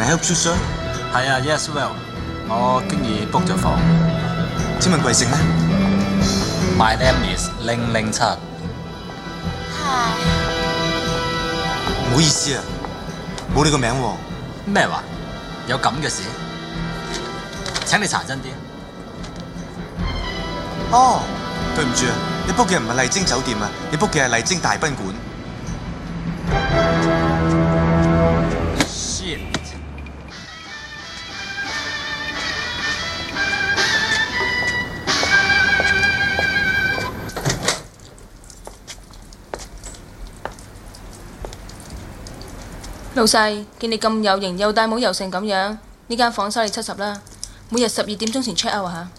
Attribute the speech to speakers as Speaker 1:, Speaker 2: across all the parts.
Speaker 1: 係 help you sir？
Speaker 2: 係啊，Yes well，我經已 book 咗房。
Speaker 1: 請問貴姓呢
Speaker 2: ？My name is 零零七。
Speaker 3: 嗨，
Speaker 1: 唔好意思啊，冇你個名喎。
Speaker 2: 咩話？有咁嘅事？請你查真啲。
Speaker 1: 哦，對唔住啊，你 book 嘅唔係麗晶酒店啊，你 book 嘅係麗晶大賓館。
Speaker 4: 老细，见你咁有型，又戴帽又成咁样，呢间房收你七十啦，每日十二点钟前 check out 啊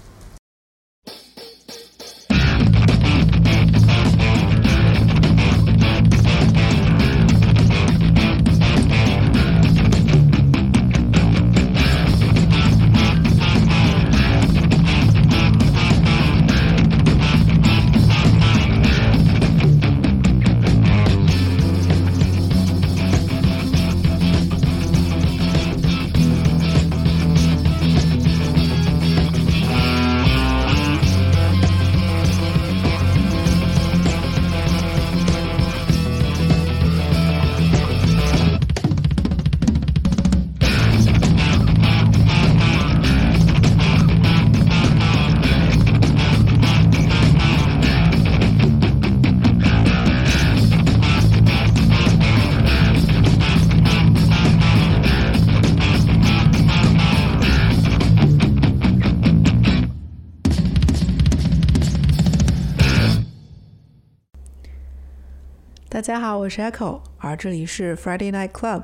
Speaker 5: 大家好，我是 Echo，而这里是 Friday Night Club。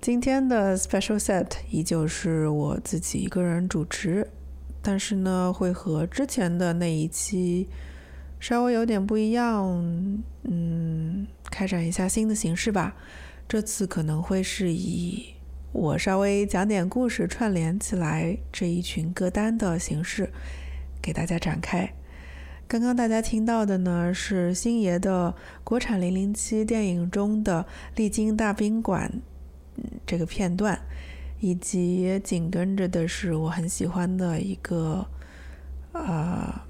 Speaker 5: 今天的 Special Set 依旧是我自己一个人主持，但是呢，会和之前的那一期稍微有点不一样。嗯，开展一下新的形式吧。这次可能会是以我稍微讲点故事串联起来这一群歌单的形式给大家展开。刚刚大家听到的呢是星爷的国产《零零七》电影中的丽晶大宾馆这个片段，以及紧跟着的是我很喜欢的一个呃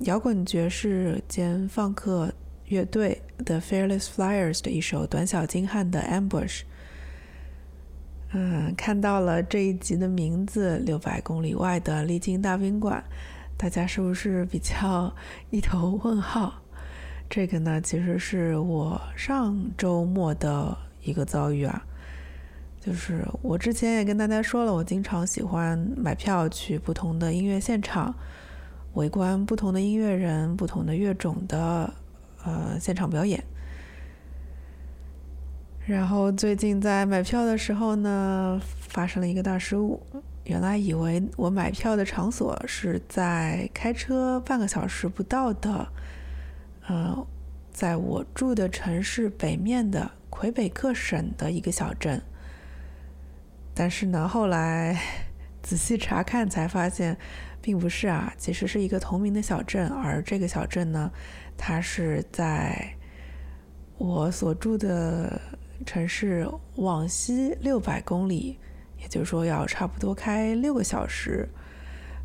Speaker 5: 摇滚爵士兼放克乐队 The Fearless Flyers 的一首短小精悍的 Ambush。嗯，看到了这一集的名字《六百公里外的丽晶大宾馆》。大家是不是比较一头问号？这个呢，其实是我上周末的一个遭遇啊。就是我之前也跟大家说了，我经常喜欢买票去不同的音乐现场，围观不同的音乐人、不同的乐种的呃现场表演。然后最近在买票的时候呢，发生了一个大失误。原来以为我买票的场所是在开车半个小时不到的，呃，在我住的城市北面的魁北克省的一个小镇。但是呢，后来 仔细查看才发现，并不是啊，其实是一个同名的小镇，而这个小镇呢，它是在我所住的城市往西六百公里。就是说，要差不多开六个小时，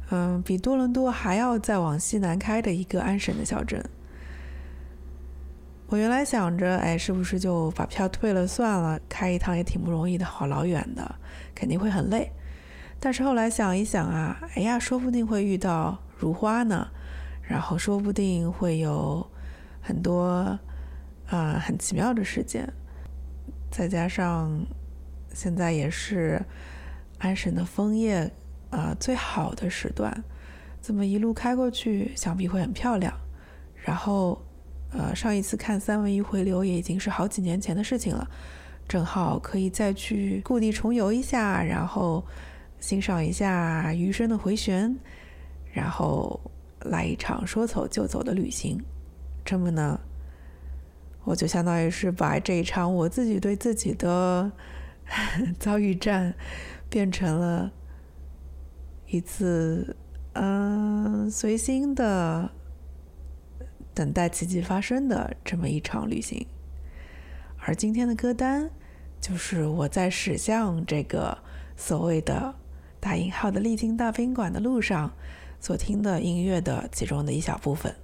Speaker 5: 嗯，比多伦多还要再往西南开的一个安省的小镇。我原来想着，哎，是不是就把票退了算了？开一趟也挺不容易的，好老远的，肯定会很累。但是后来想一想啊，哎呀，说不定会遇到如花呢，然后说不定会有很多啊、很奇妙的事件，再加上。现在也是安省的枫叶啊、呃、最好的时段，这么一路开过去，想必会很漂亮。然后，呃，上一次看三文鱼回流也已经是好几年前的事情了，正好可以再去故地重游一下，然后欣赏一下余生的回旋，然后来一场说走就走的旅行。这么呢，我就相当于是把这一场我自己对自己的。遭遇战变成了一次嗯随心的等待奇迹发生的这么一场旅行，而今天的歌单就是我在驶向这个所谓的打引号的丽晶大宾馆的路上所听的音乐的其中的一小部分。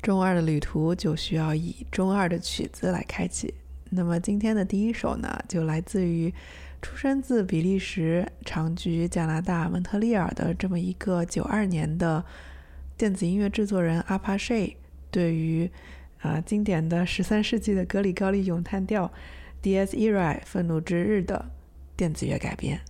Speaker 5: 中二的旅途就需要以中二的曲子来开启。那么今天的第一首呢，就来自于出生自比利时、长居加拿大蒙特利尔的这么一个九二年的电子音乐制作人阿帕谢对于啊经典的十三世纪的格里高利咏叹调《dseira》愤怒之日的电子乐改编。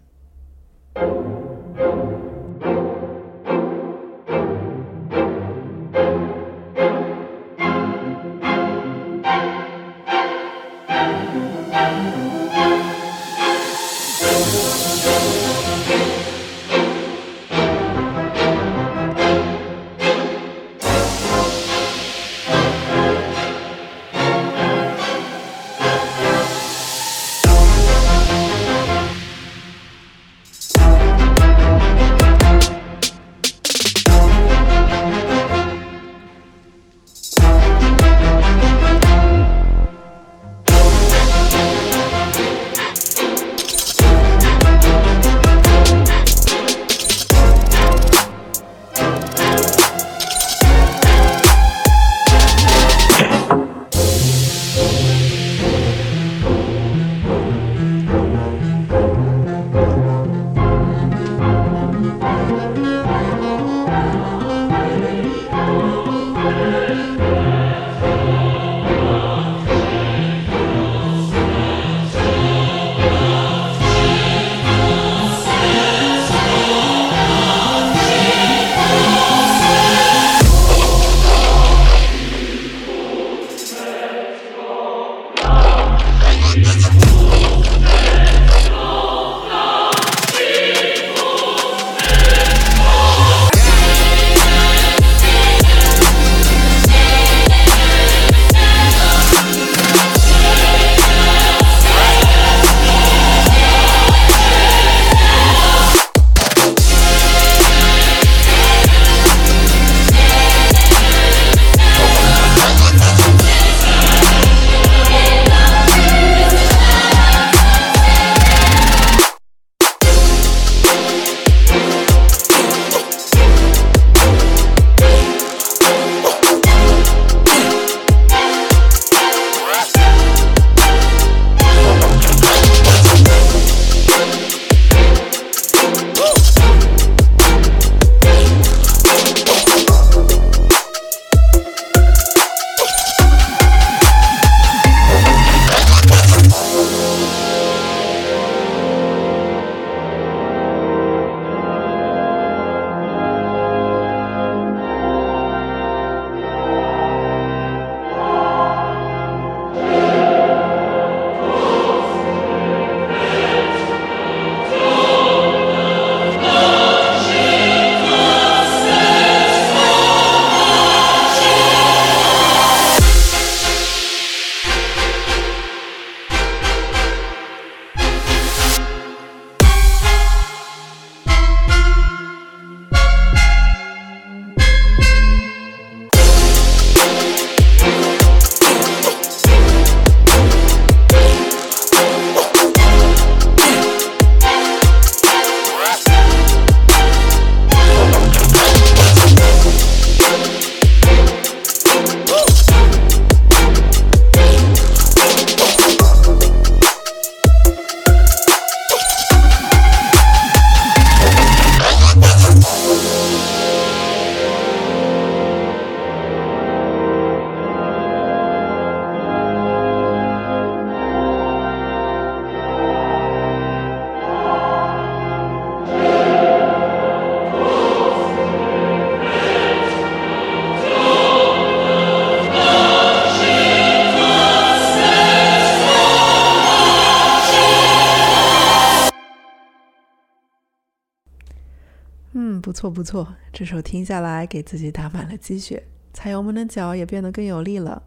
Speaker 5: 错不错，这首听下来给自己打满了鸡血，踩油门的脚也变得更有力了。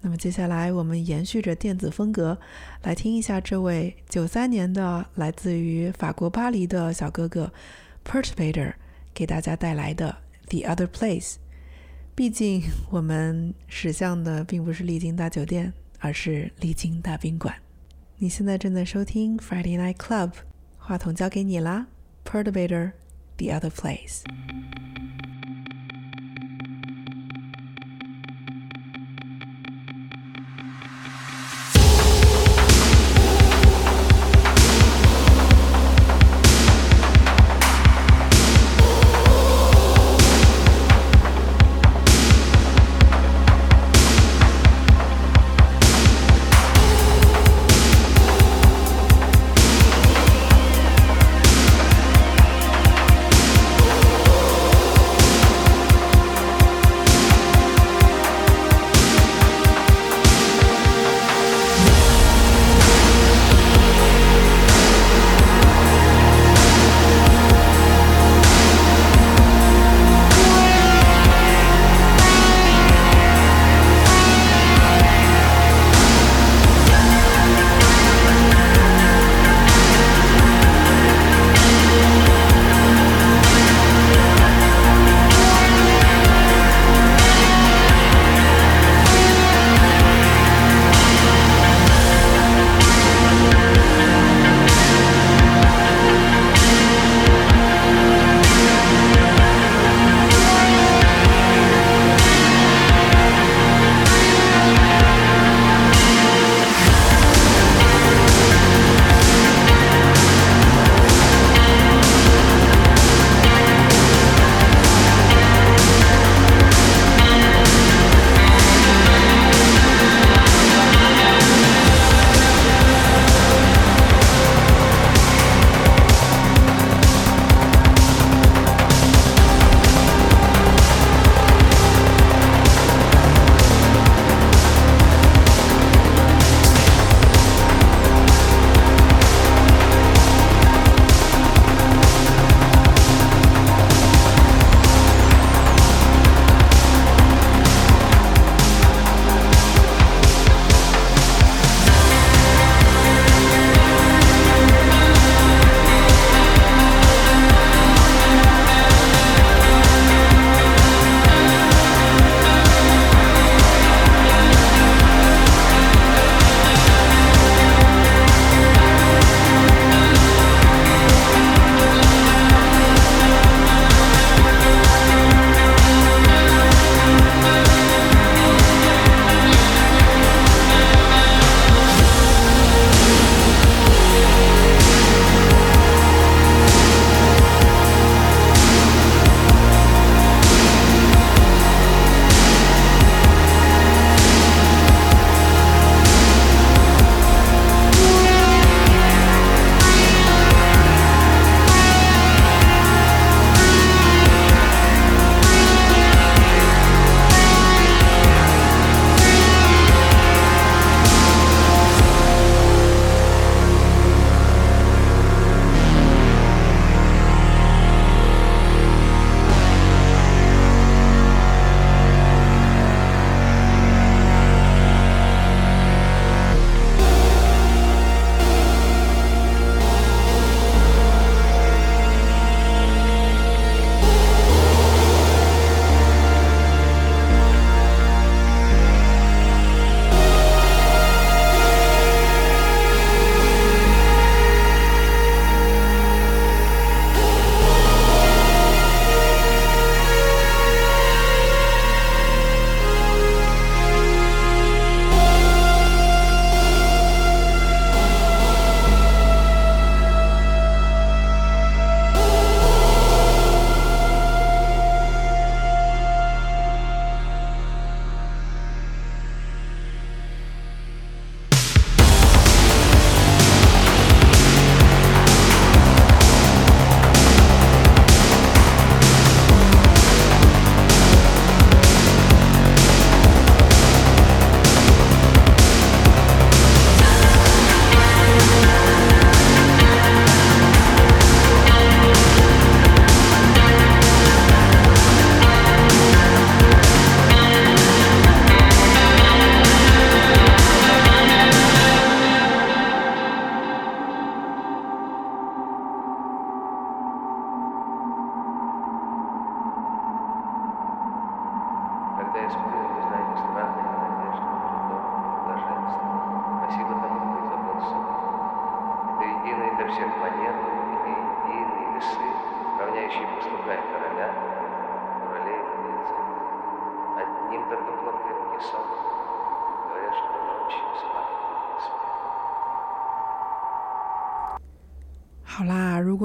Speaker 5: 那么接下来我们延续着电子风格，来听一下这位九三年的来自于法国巴黎的小哥哥 Perturbator 给大家带来的《The Other Place》。毕竟我们驶向的并不是丽晶大酒店，而是丽晶大宾馆。你现在正在收听 Friday Night Club，话筒交给你啦，Pertvader，Perturbator，The Other Place。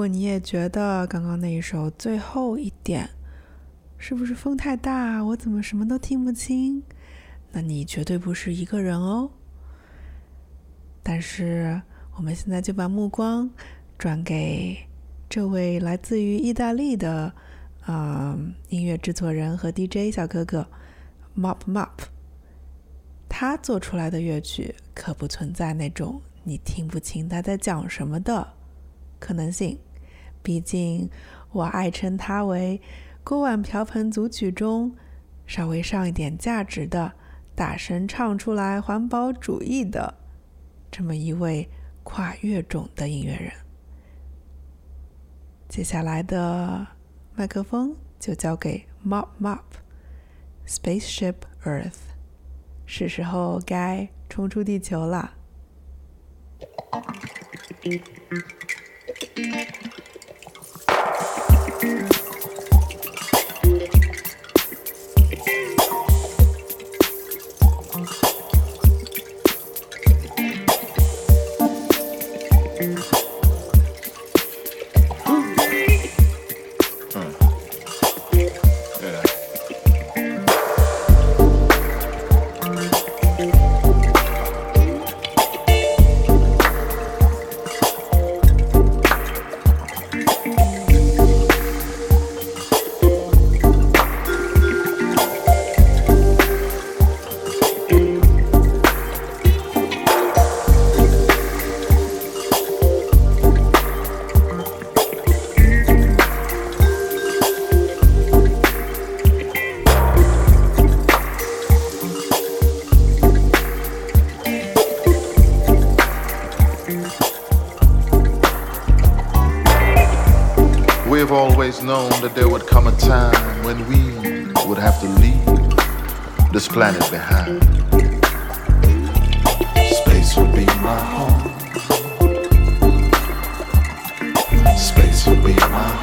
Speaker 5: 果你也觉得刚刚那一首最后一点是不是风太大，我怎么什么都听不清？那你绝对不是一个人哦。但是我们现在就把目光转给这位来自于意大利的啊、音乐制作人和 DJ 小哥哥 Mop Mop，他做出来的乐曲可不存在那种你听不清他在讲什么的可能性。毕竟我爱称他为锅碗瓢盆组曲中稍微上一点价值的、大声唱出来环保主义的这么一位跨越种的音乐人。接下来的麦克风就交给 Mop Mop Spaceship Earth，是时候该冲出地球
Speaker 6: 了！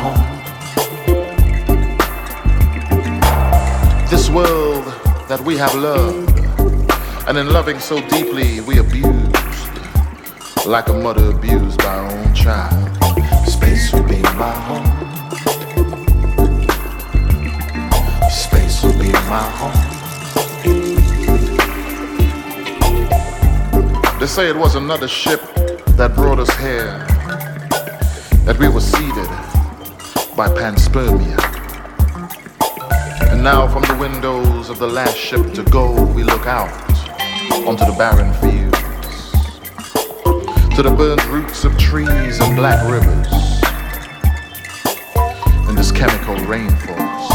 Speaker 6: Home. This world that we have loved, and in loving so deeply we abused, like a mother abused by her own child. Space will be my home. Space will be my home. They say it was another ship that brought us here, that we were seeded by panspermia. And now from the windows of the last ship to go, we look out onto the barren fields, to the burnt roots of trees and black rivers, in this chemical rainforest,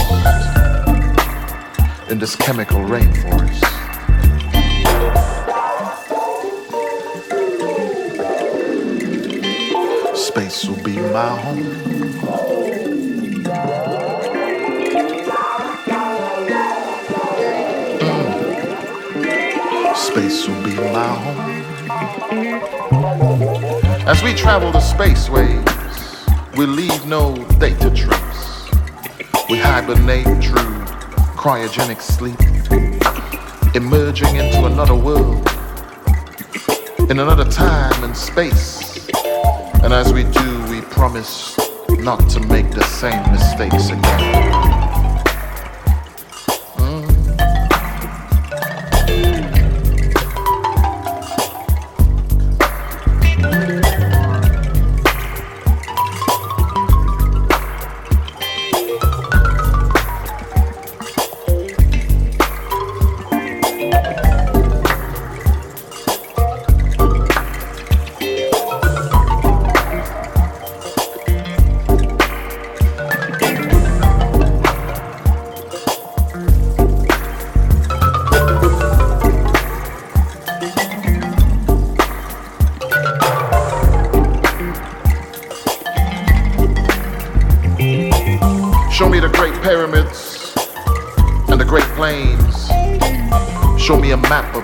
Speaker 6: in this chemical rainforest. Space will be my home. Space will be my home. As we travel the spaceways, we leave no data trace. We hibernate through cryogenic sleep, emerging into another world, in another time and space. And as we do, we promise not to make the same mistakes again.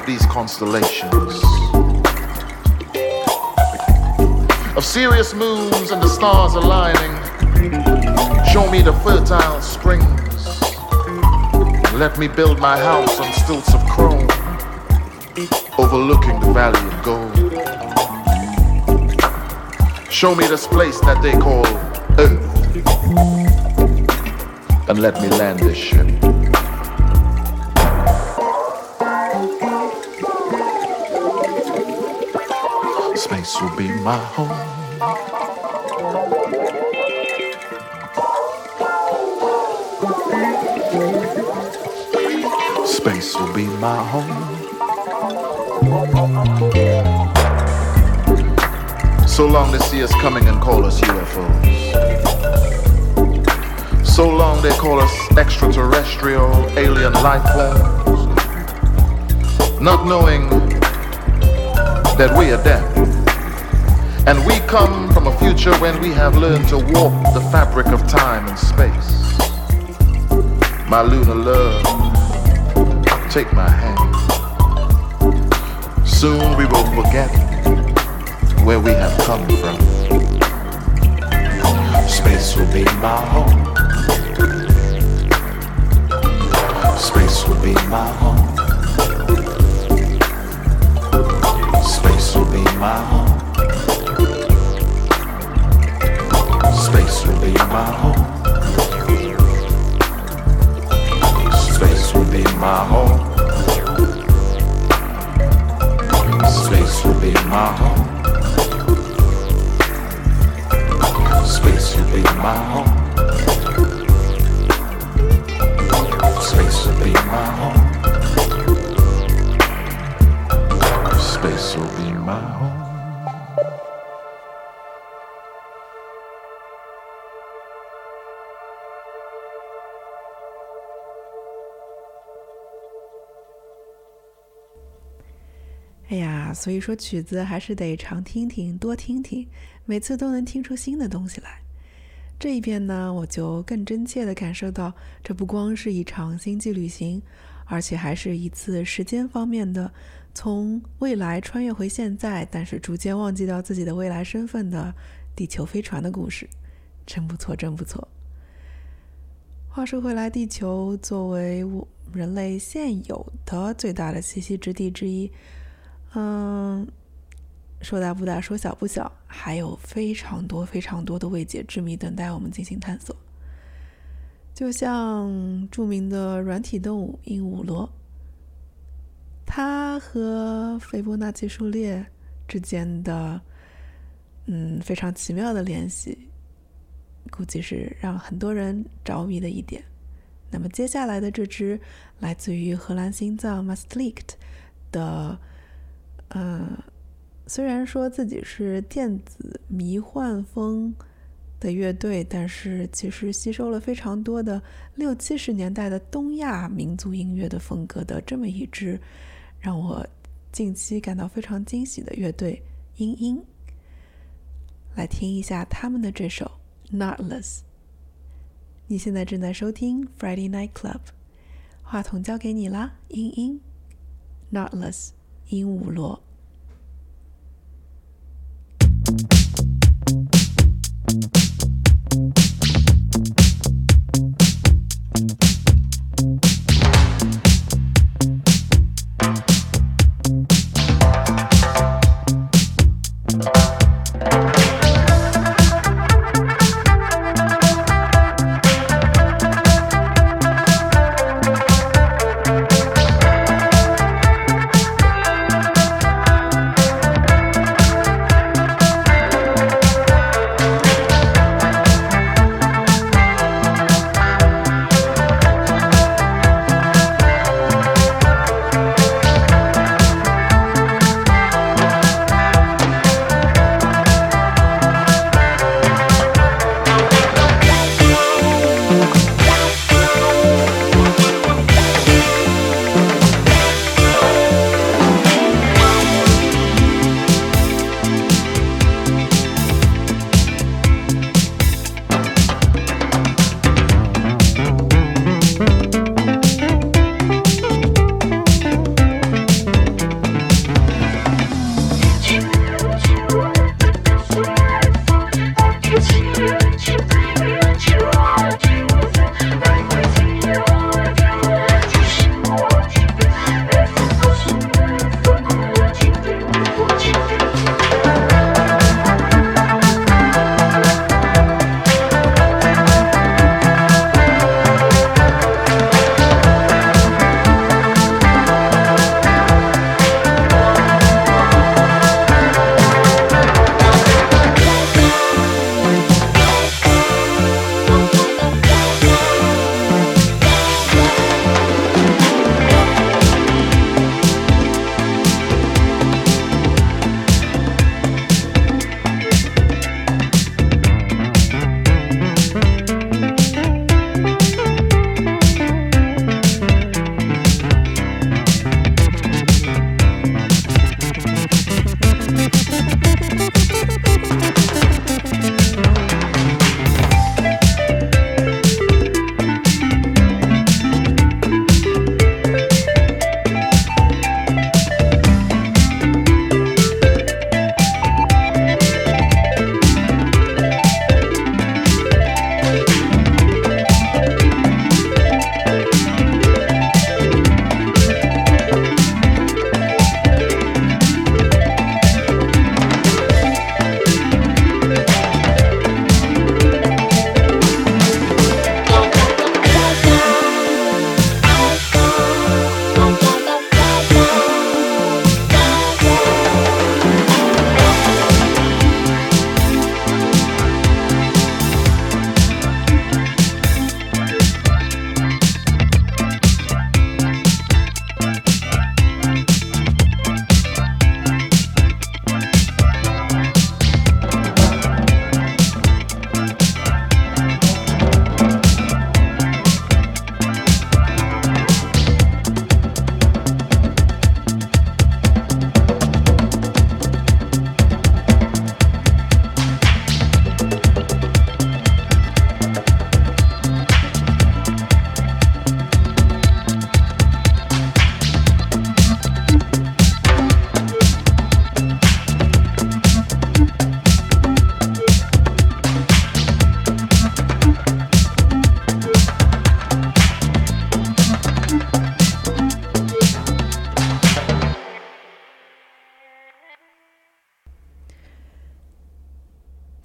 Speaker 6: Of these constellations. Of Sirius moons and the stars aligning. Show me the fertile springs. Let me build my house on stilts of chrome, overlooking the valley of gold. Show me this place that they call Earth. And let me land this ship. Space will be my home. Space will be my home. So long they see us coming and call us UFOs. So long they call us extraterrestrial alien life forms. Not knowing that we are dead. And we come from a future when we have learned to warp the fabric of time and space. My lunar love, take my hand. Soon we will forget where we have come from. Space will be my home. Space will be my home. Space will be my home.
Speaker 5: 所以说曲子还是得常听听，多听听，每次都能听出新的东西来。这一遍呢，我就更真切地感受到，这不光是一场星际旅行，而且还是一次时间方面的从未来穿越回现在，但是逐渐忘记掉自己的未来身份的地球飞船的故事，真不错，真不错。话说回来，地球作为我人类现有的最大的栖息之地之一。嗯，说大不大，说小不小，还有非常多、非常多的未解之谜等待我们进行探索。就像著名的软体动物鹦鹉螺，它和斐波那契数列之间的嗯非常奇妙的联系，估计是让很多人着迷的一点。那么接下来的这只来自于荷兰心脏 Maastricht 的。嗯，虽然说自己是电子迷幻风的乐队，但是其实吸收了非常多的六七十年代的东亚民族音乐的风格的这么一支让我近期感到非常惊喜的乐队——英英。来听一下他们的这首《Notless》。你现在正在收听 Friday Night Club，话筒交给你啦，英英，《Notless》。鹦鹉螺。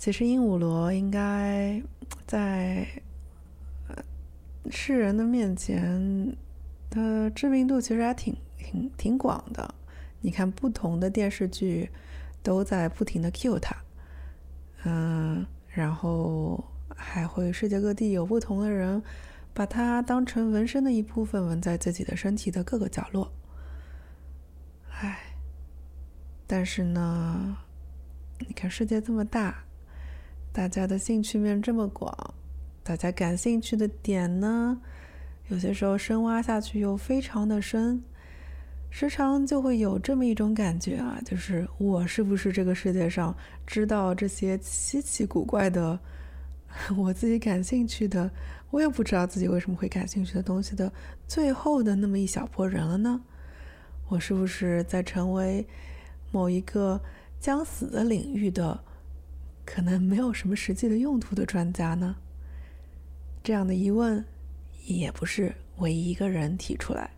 Speaker 5: 其实鹦鹉螺应该在世人的面前，它知名度其实还挺挺挺广的。你看，不同的电视剧都在不停的 cue 它，嗯，然后还会世界各地有不同的人把它当成纹身的一部分纹在自己的身体的各个角落。唉，但是呢，你看世界这么大，大家的兴趣面这么广，大家感兴趣的点呢，有些时候深挖下去又非常的深。时常就会有这么一种感觉啊，就是我是不是这个世界上知道这些稀奇古怪的、我自己感兴趣的，我也不知道自己为什么会感兴趣的东西的最后的那么一小波人了呢？我是不是在成为某一个将死的领域的可能没有什么实际的用途的专家呢？这样的疑问也不是唯一一个人提出来。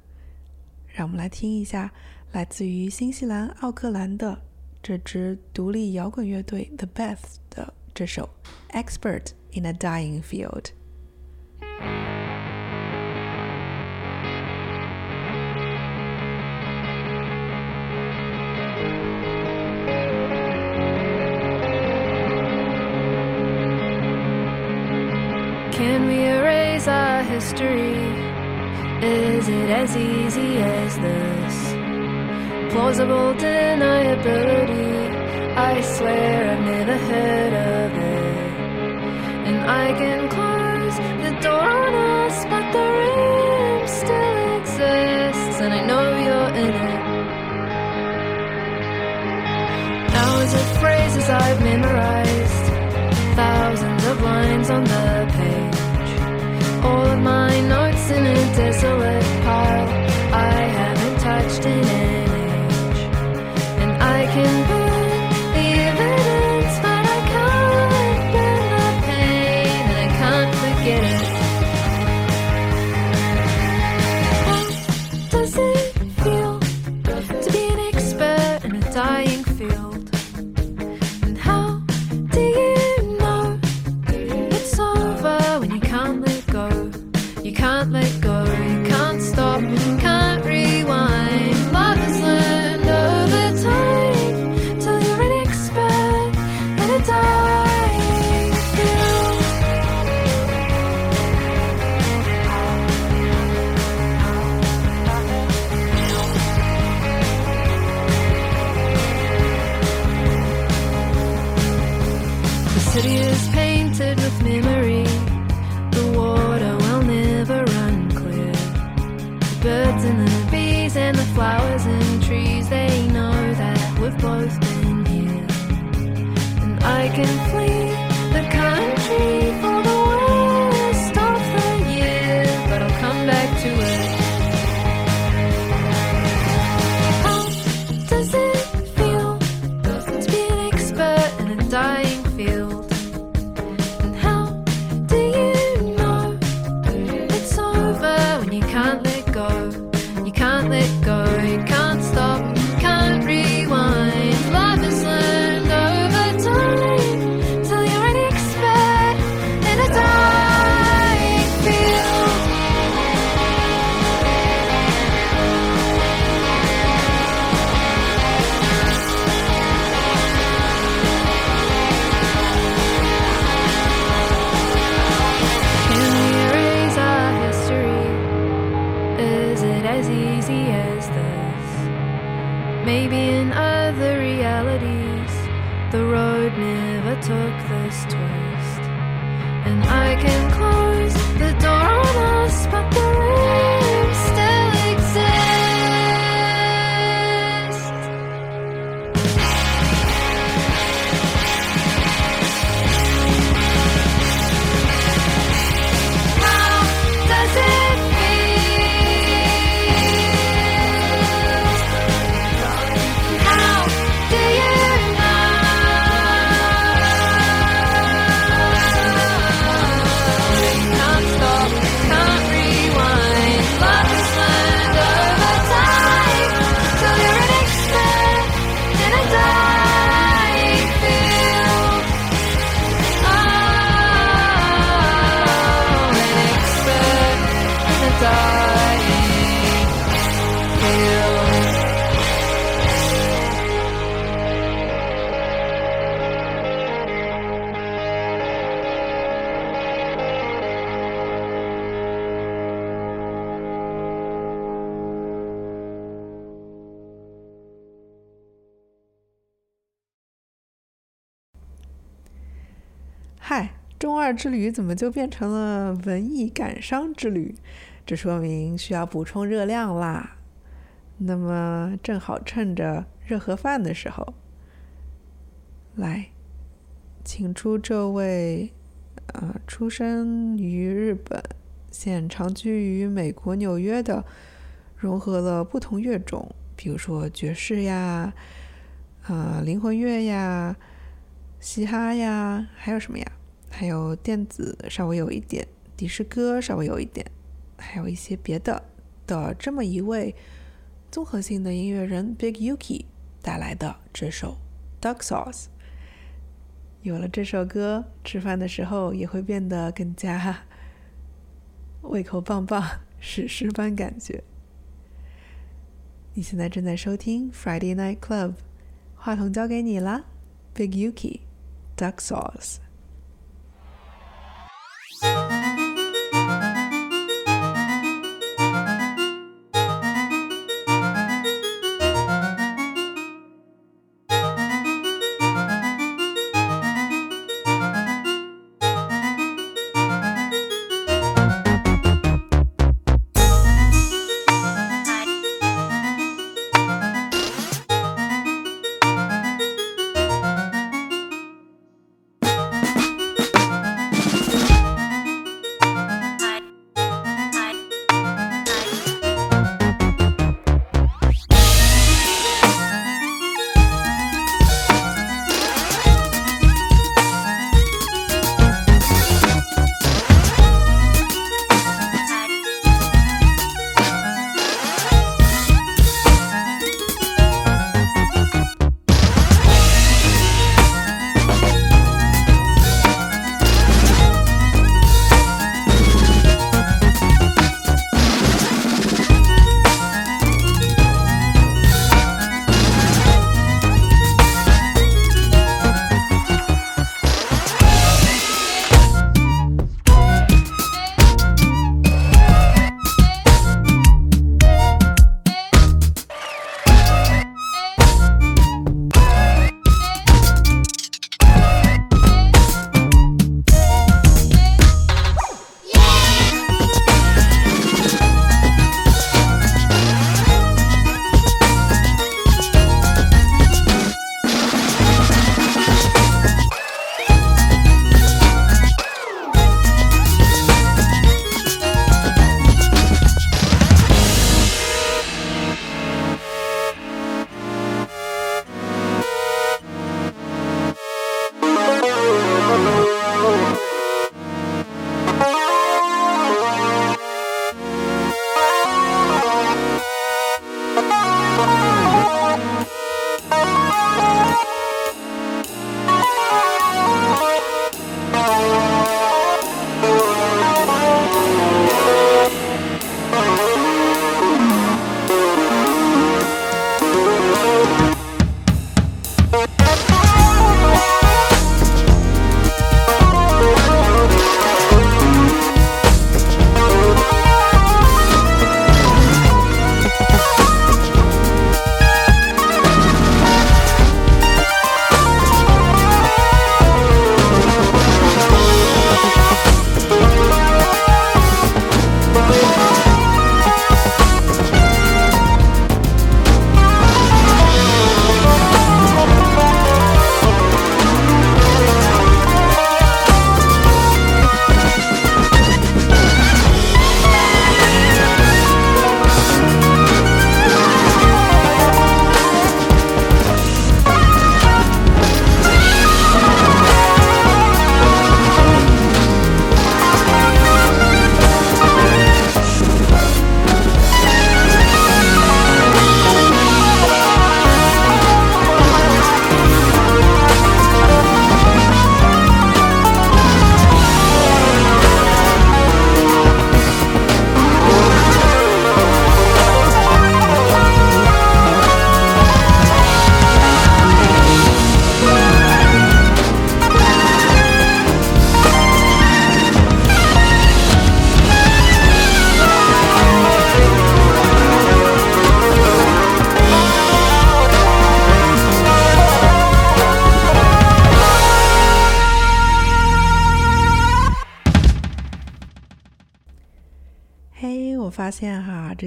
Speaker 5: 让我们来听一下来自于新西兰奥克兰的这支独立摇滚乐队 The Beth 的这首《Expert in a Dying Field》。
Speaker 7: Can we erase our history? Is it as easy as this? Plausible deniability. I swear I've never heard of it. And I can close the door on us, but the room still exists, and I know you're in it. Hours of phrases I've memorized, thousands of lines on the page. All of my notes in a desolate pile I haven't touched in an age. And I can
Speaker 5: 嗨，中二之旅怎么就变成了文艺感伤之旅？这说明需要补充热量啦。那么正好趁着热盒饭的时候，来，请出这位，呃，出生于日本，现长居于美国纽约的，融合了不同乐种，比如说爵士呀，啊、灵魂乐呀，嘻哈呀，还有什么呀？还有电子稍微有一点，迪士歌稍微有一点，还有一些别的的这么一位综合性的音乐人 Big Yuki 带来的这首 Duck Sauce。有了这首歌，吃饭的时候也会变得更加胃口棒棒，史诗般感觉。你现在正在收听 Friday Night Club，话筒交给你啦，Big Yuki Duck Sauce。Thanks.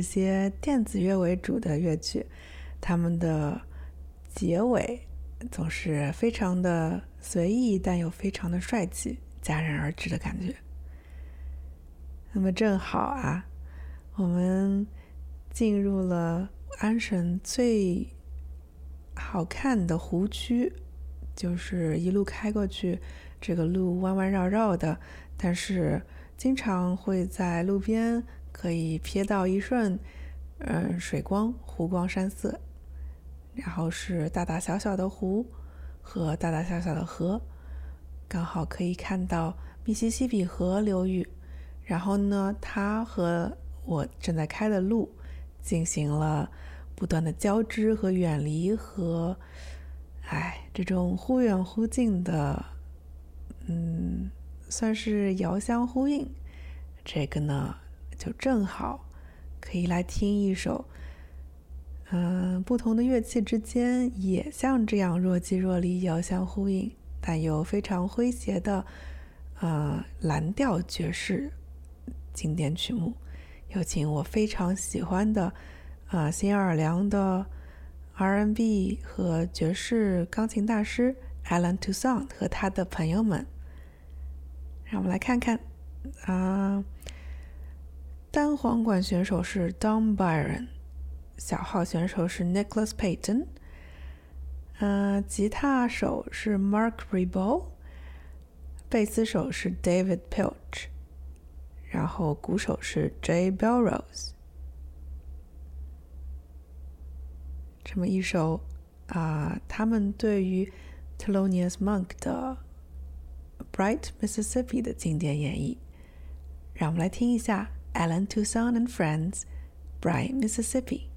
Speaker 5: 一些电子乐为主的乐曲，它们的结尾总是非常的随意，但又非常的帅气，戛然而止的感觉。那么正好啊，我们进入了安省最好看的湖区，就是一路开过去，这个路弯弯绕绕的，但是经常会在路边可以瞥到一瞬，嗯，水光、湖光山色，然后是大大小小的湖和大大小小的河，刚好可以看到密西西比河流域。然后呢，它和我正在开的路进行了不断的交织和远离和，哎，这种忽远忽近的，嗯，算是遥相呼应。这个呢，就正好可以来听一首，嗯，不同的乐器之间也像这样若即若离、遥相呼应，但又非常诙谐的，呃，蓝调爵士。经典曲目，有请我非常喜欢的啊新奥尔良的 R&B 和爵士钢琴大师 Alan Toussaint 和他的朋友们。让我们来看看啊，单簧管选手是 Don Byron，小号选手是 Nicholas Payton，嗯、吉他手是 Mark Ribot，贝斯手是 David Pilch。然后鼓手是 Jay Belrose，这么一首啊，他们对于 Thelonious Monk 的《Bright Mississippi》的经典演绎，让我们来听一下 Alan Toussaint and Friends，《Bright Mississippi》。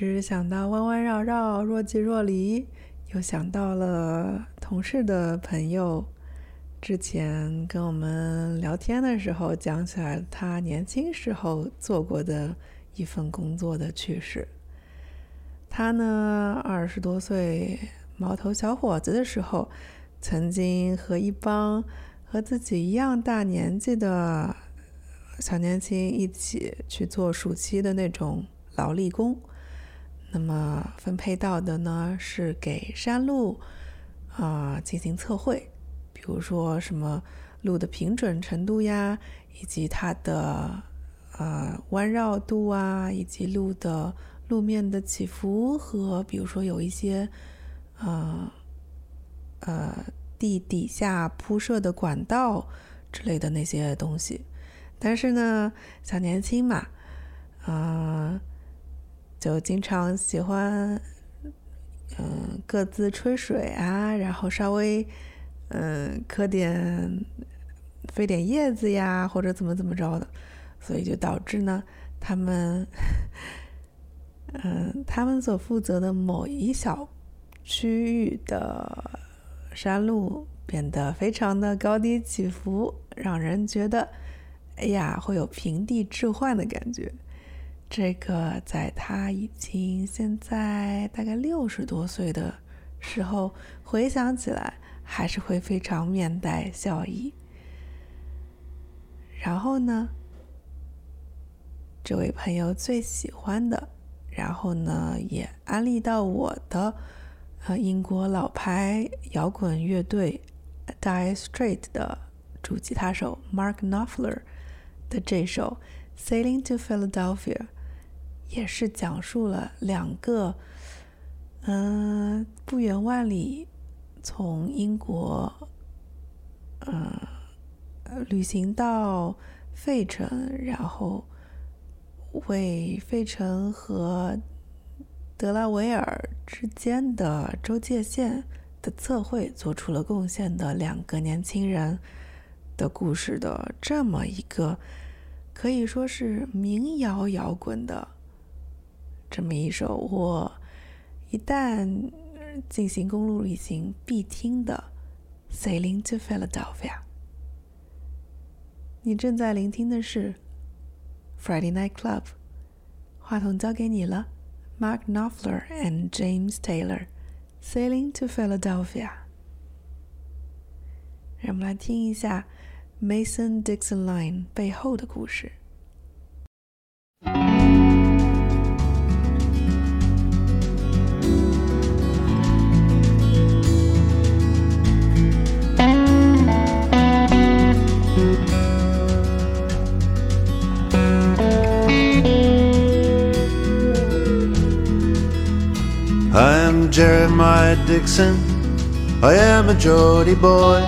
Speaker 5: 其实想到弯弯绕绕、若即若离，又想到了同事的朋友之前跟我们聊天的时候讲起来他年轻时候做过的一份工作的趣事。他呢，二十多岁毛头小伙子的时候，曾经和一帮和自己一样大年纪的小年轻一起去做暑期的那种劳力工。那么分配到的呢是给山路啊、进行测绘，比如说什么路的平准程度呀，以及它的呃弯绕度啊，以及路的路面的起伏和比如说有一些呃呃地底下铺设的管道之类的那些东西。但是呢，小年轻嘛，啊、就经常喜欢，嗯、各自吹水啊，然后稍微，嗯、磕点，飞点叶子呀，或者怎么怎么着的，所以就导致呢，他们，嗯、他们所负责的某一小区域的山路变得非常的高低起伏，让人觉得，哎呀，会有平地置换的感觉。这个在他已经现在大概六十多岁的时候，回想起来还是会非常面带笑意。然后呢，这位朋友最喜欢的，然后呢也安利到我的，呃，英国老牌摇滚乐队 Die Straight 的主吉他手 Mark Knopfler 的这首《Sailing to Philadelphia》。也是讲述了两个，嗯、不远万里从英国，嗯、呃，旅行到费城，然后为费城和德拉维尔之间的州界线的测绘做出了贡献的两个年轻人的故事的这么一个，可以说是民谣摇滚的。这么一首我一旦进行公路旅行必听的《Sailing to Philadelphia》。你正在聆听的是 Friday Night Club，话筒交给你了，Mark Knopfler and James Taylor，《Sailing to Philadelphia》。让我们来听一下 Mason Dixon Line 背后的故事。
Speaker 8: Am Jeremiah Dixon. I am a Geordie boy.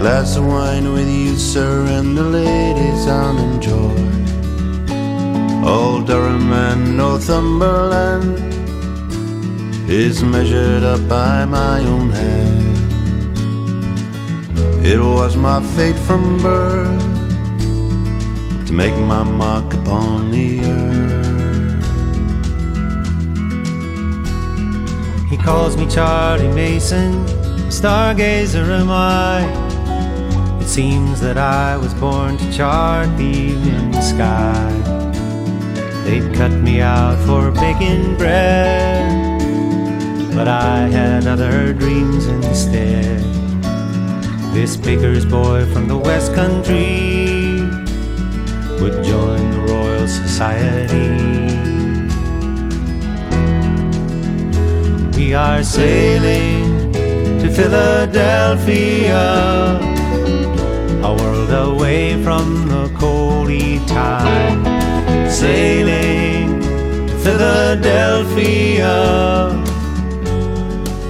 Speaker 8: Glass of wine with you, sir, and the ladies I'll enjoy. Old Durham and Northumberland is measured up by my own hand. It was my fate from birth to make my mark upon the earth.
Speaker 9: He calls me Charlie Mason, stargazer am I. It seems that I was born to chart the evening sky. They'd cut me out for baking bread, but I had other dreams instead. This baker's boy from the West Country would join the Royal Society. We are sailing to Philadelphia, a world away from the coldy tide. Sailing to Philadelphia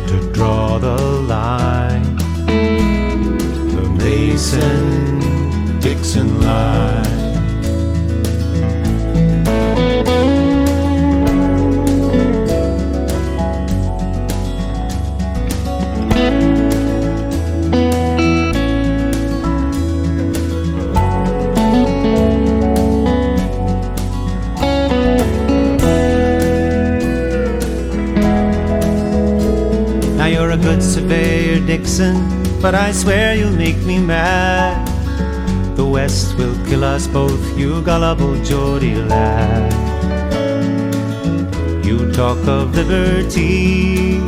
Speaker 9: to draw the line, the Mason Dixon line. Mason, but I swear you'll make me mad. The West will kill us both, you gullible Geordie lad. You talk of liberty.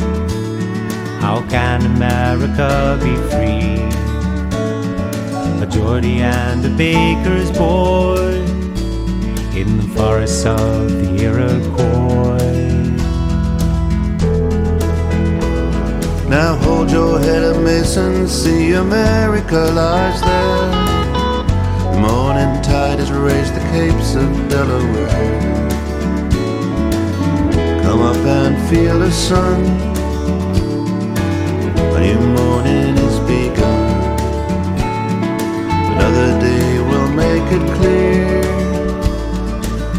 Speaker 9: How can America be free? A Geordie and a baker's boy in the forests of the Iroquois.
Speaker 8: Now hold your head up, Mason. See America lies there. The morning tide has raised the capes of Delaware. Come up and feel the sun. A new morning is begun. Another day will make it clear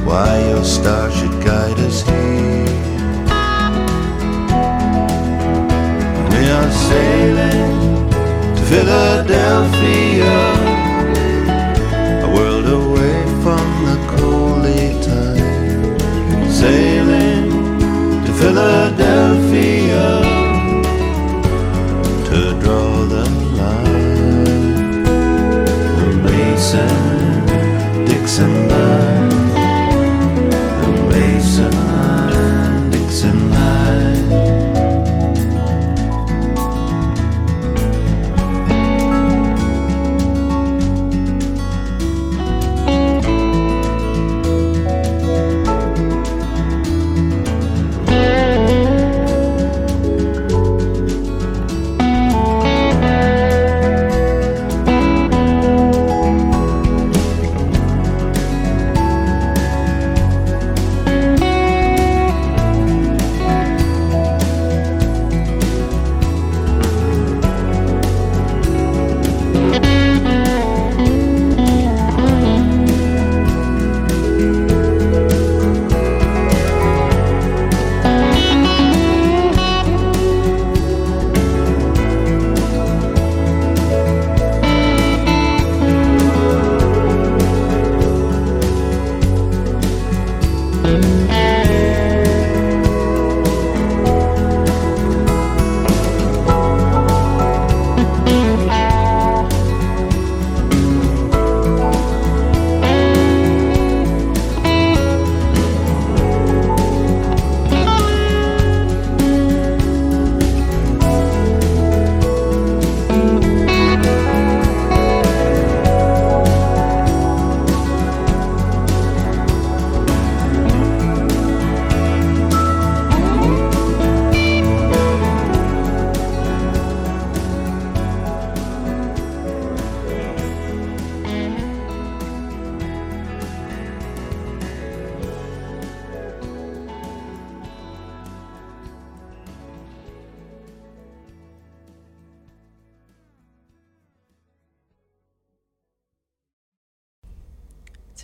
Speaker 8: why your star should guide us here. Are sailing to Philadelphia, a world away from the coldly time. Sailing to Philadelphia to draw the line. Dixon.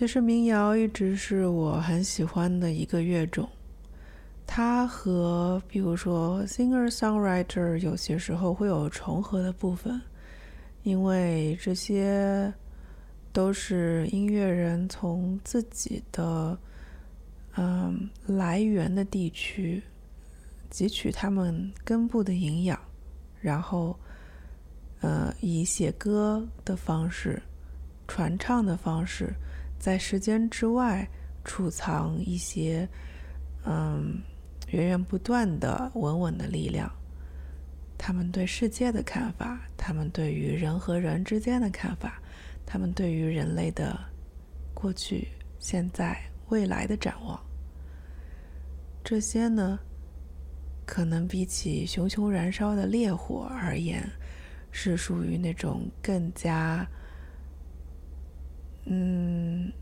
Speaker 5: 其实民谣一直是我很喜欢的一个乐种，它和比如说 singer songwriter 有些时候会有重合的部分，因为这些都是音乐人从自己的嗯来源的地区汲取他们根部的营养，然后呃以写歌的方式、传唱的方式。在时间之外储藏一些，嗯，源源不断的稳稳的力量。他们对世界的看法，他们对于人和人之间的看法，他们对于人类的过去、现在、未来的展望，这些呢，可能比起熊熊燃烧的烈火而言，是属于那种更加。嗯，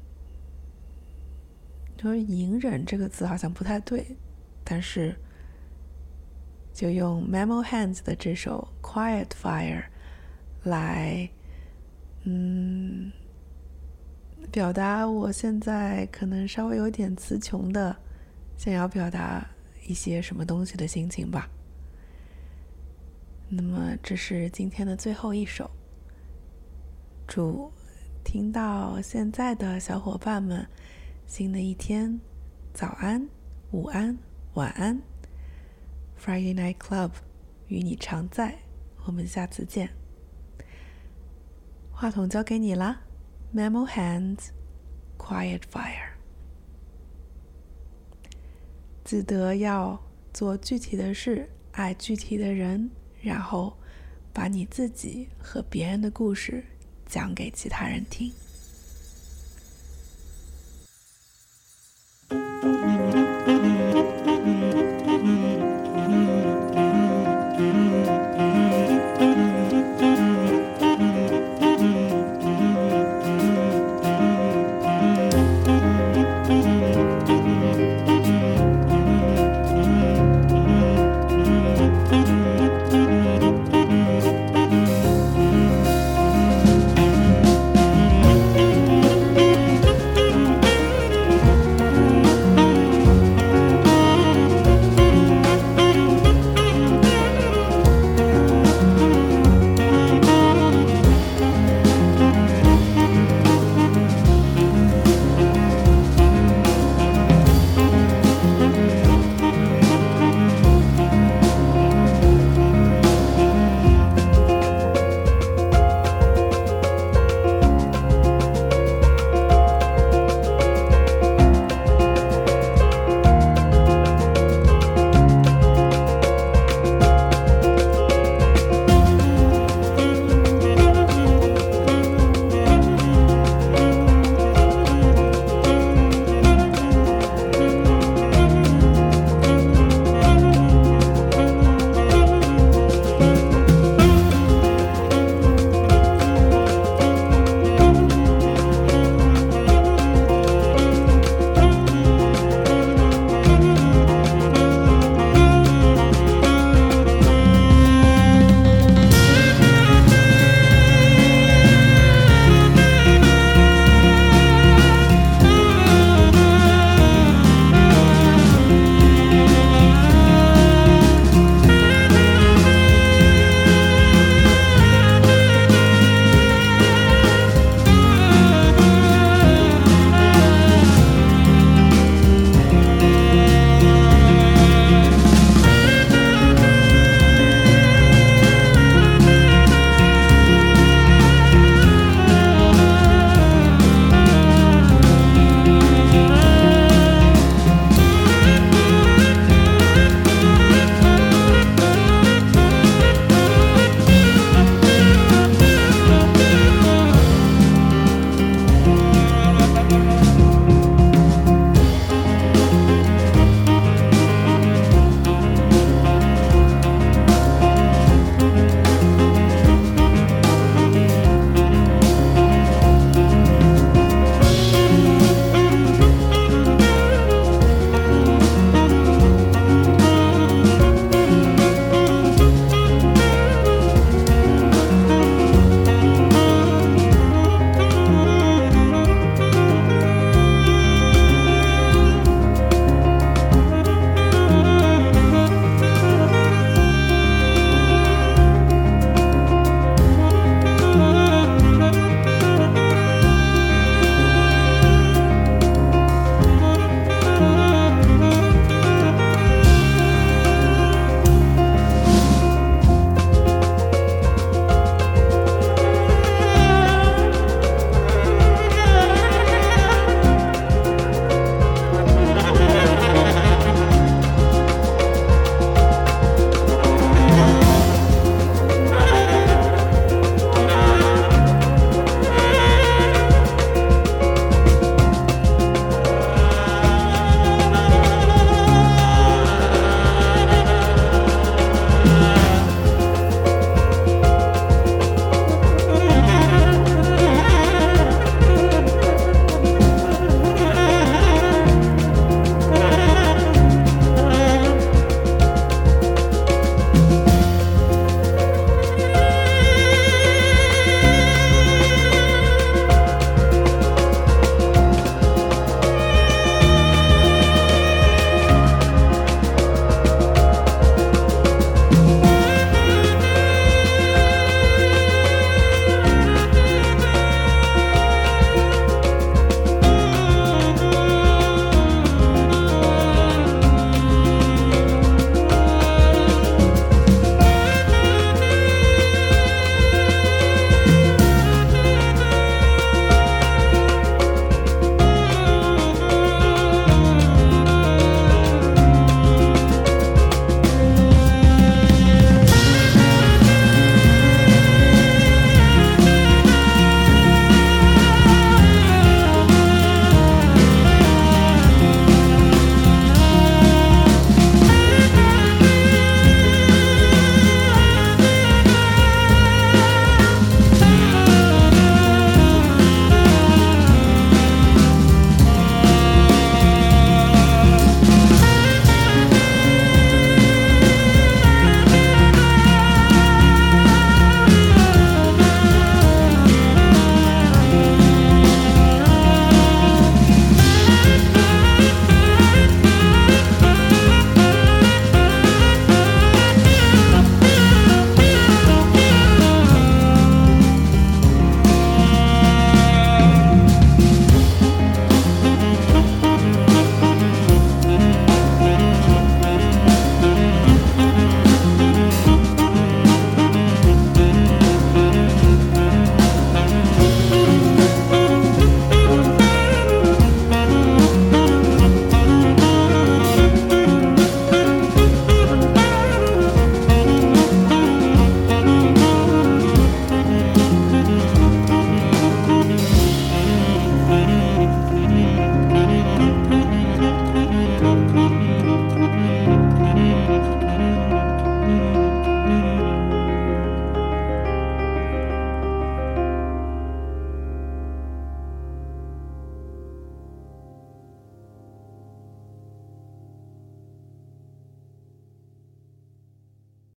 Speaker 5: 就是“隐忍”这个词好像不太对，但是就用 Memo Hands 的这首《Quiet Fire》来，嗯，表达我现在可能稍微有点词穷的，想要表达一些什么东西的心情吧。那么，这是今天的最后一首，祝。听到现在的小伙伴们，新的一天，早安、午安、晚安。Friday Night Club 与你常在，我们下次见。话筒交给你啦，Memo Hands，Quiet Fire。记得要做具体的事，爱具体的人，然后把你自己和别人的故事讲给其他人听。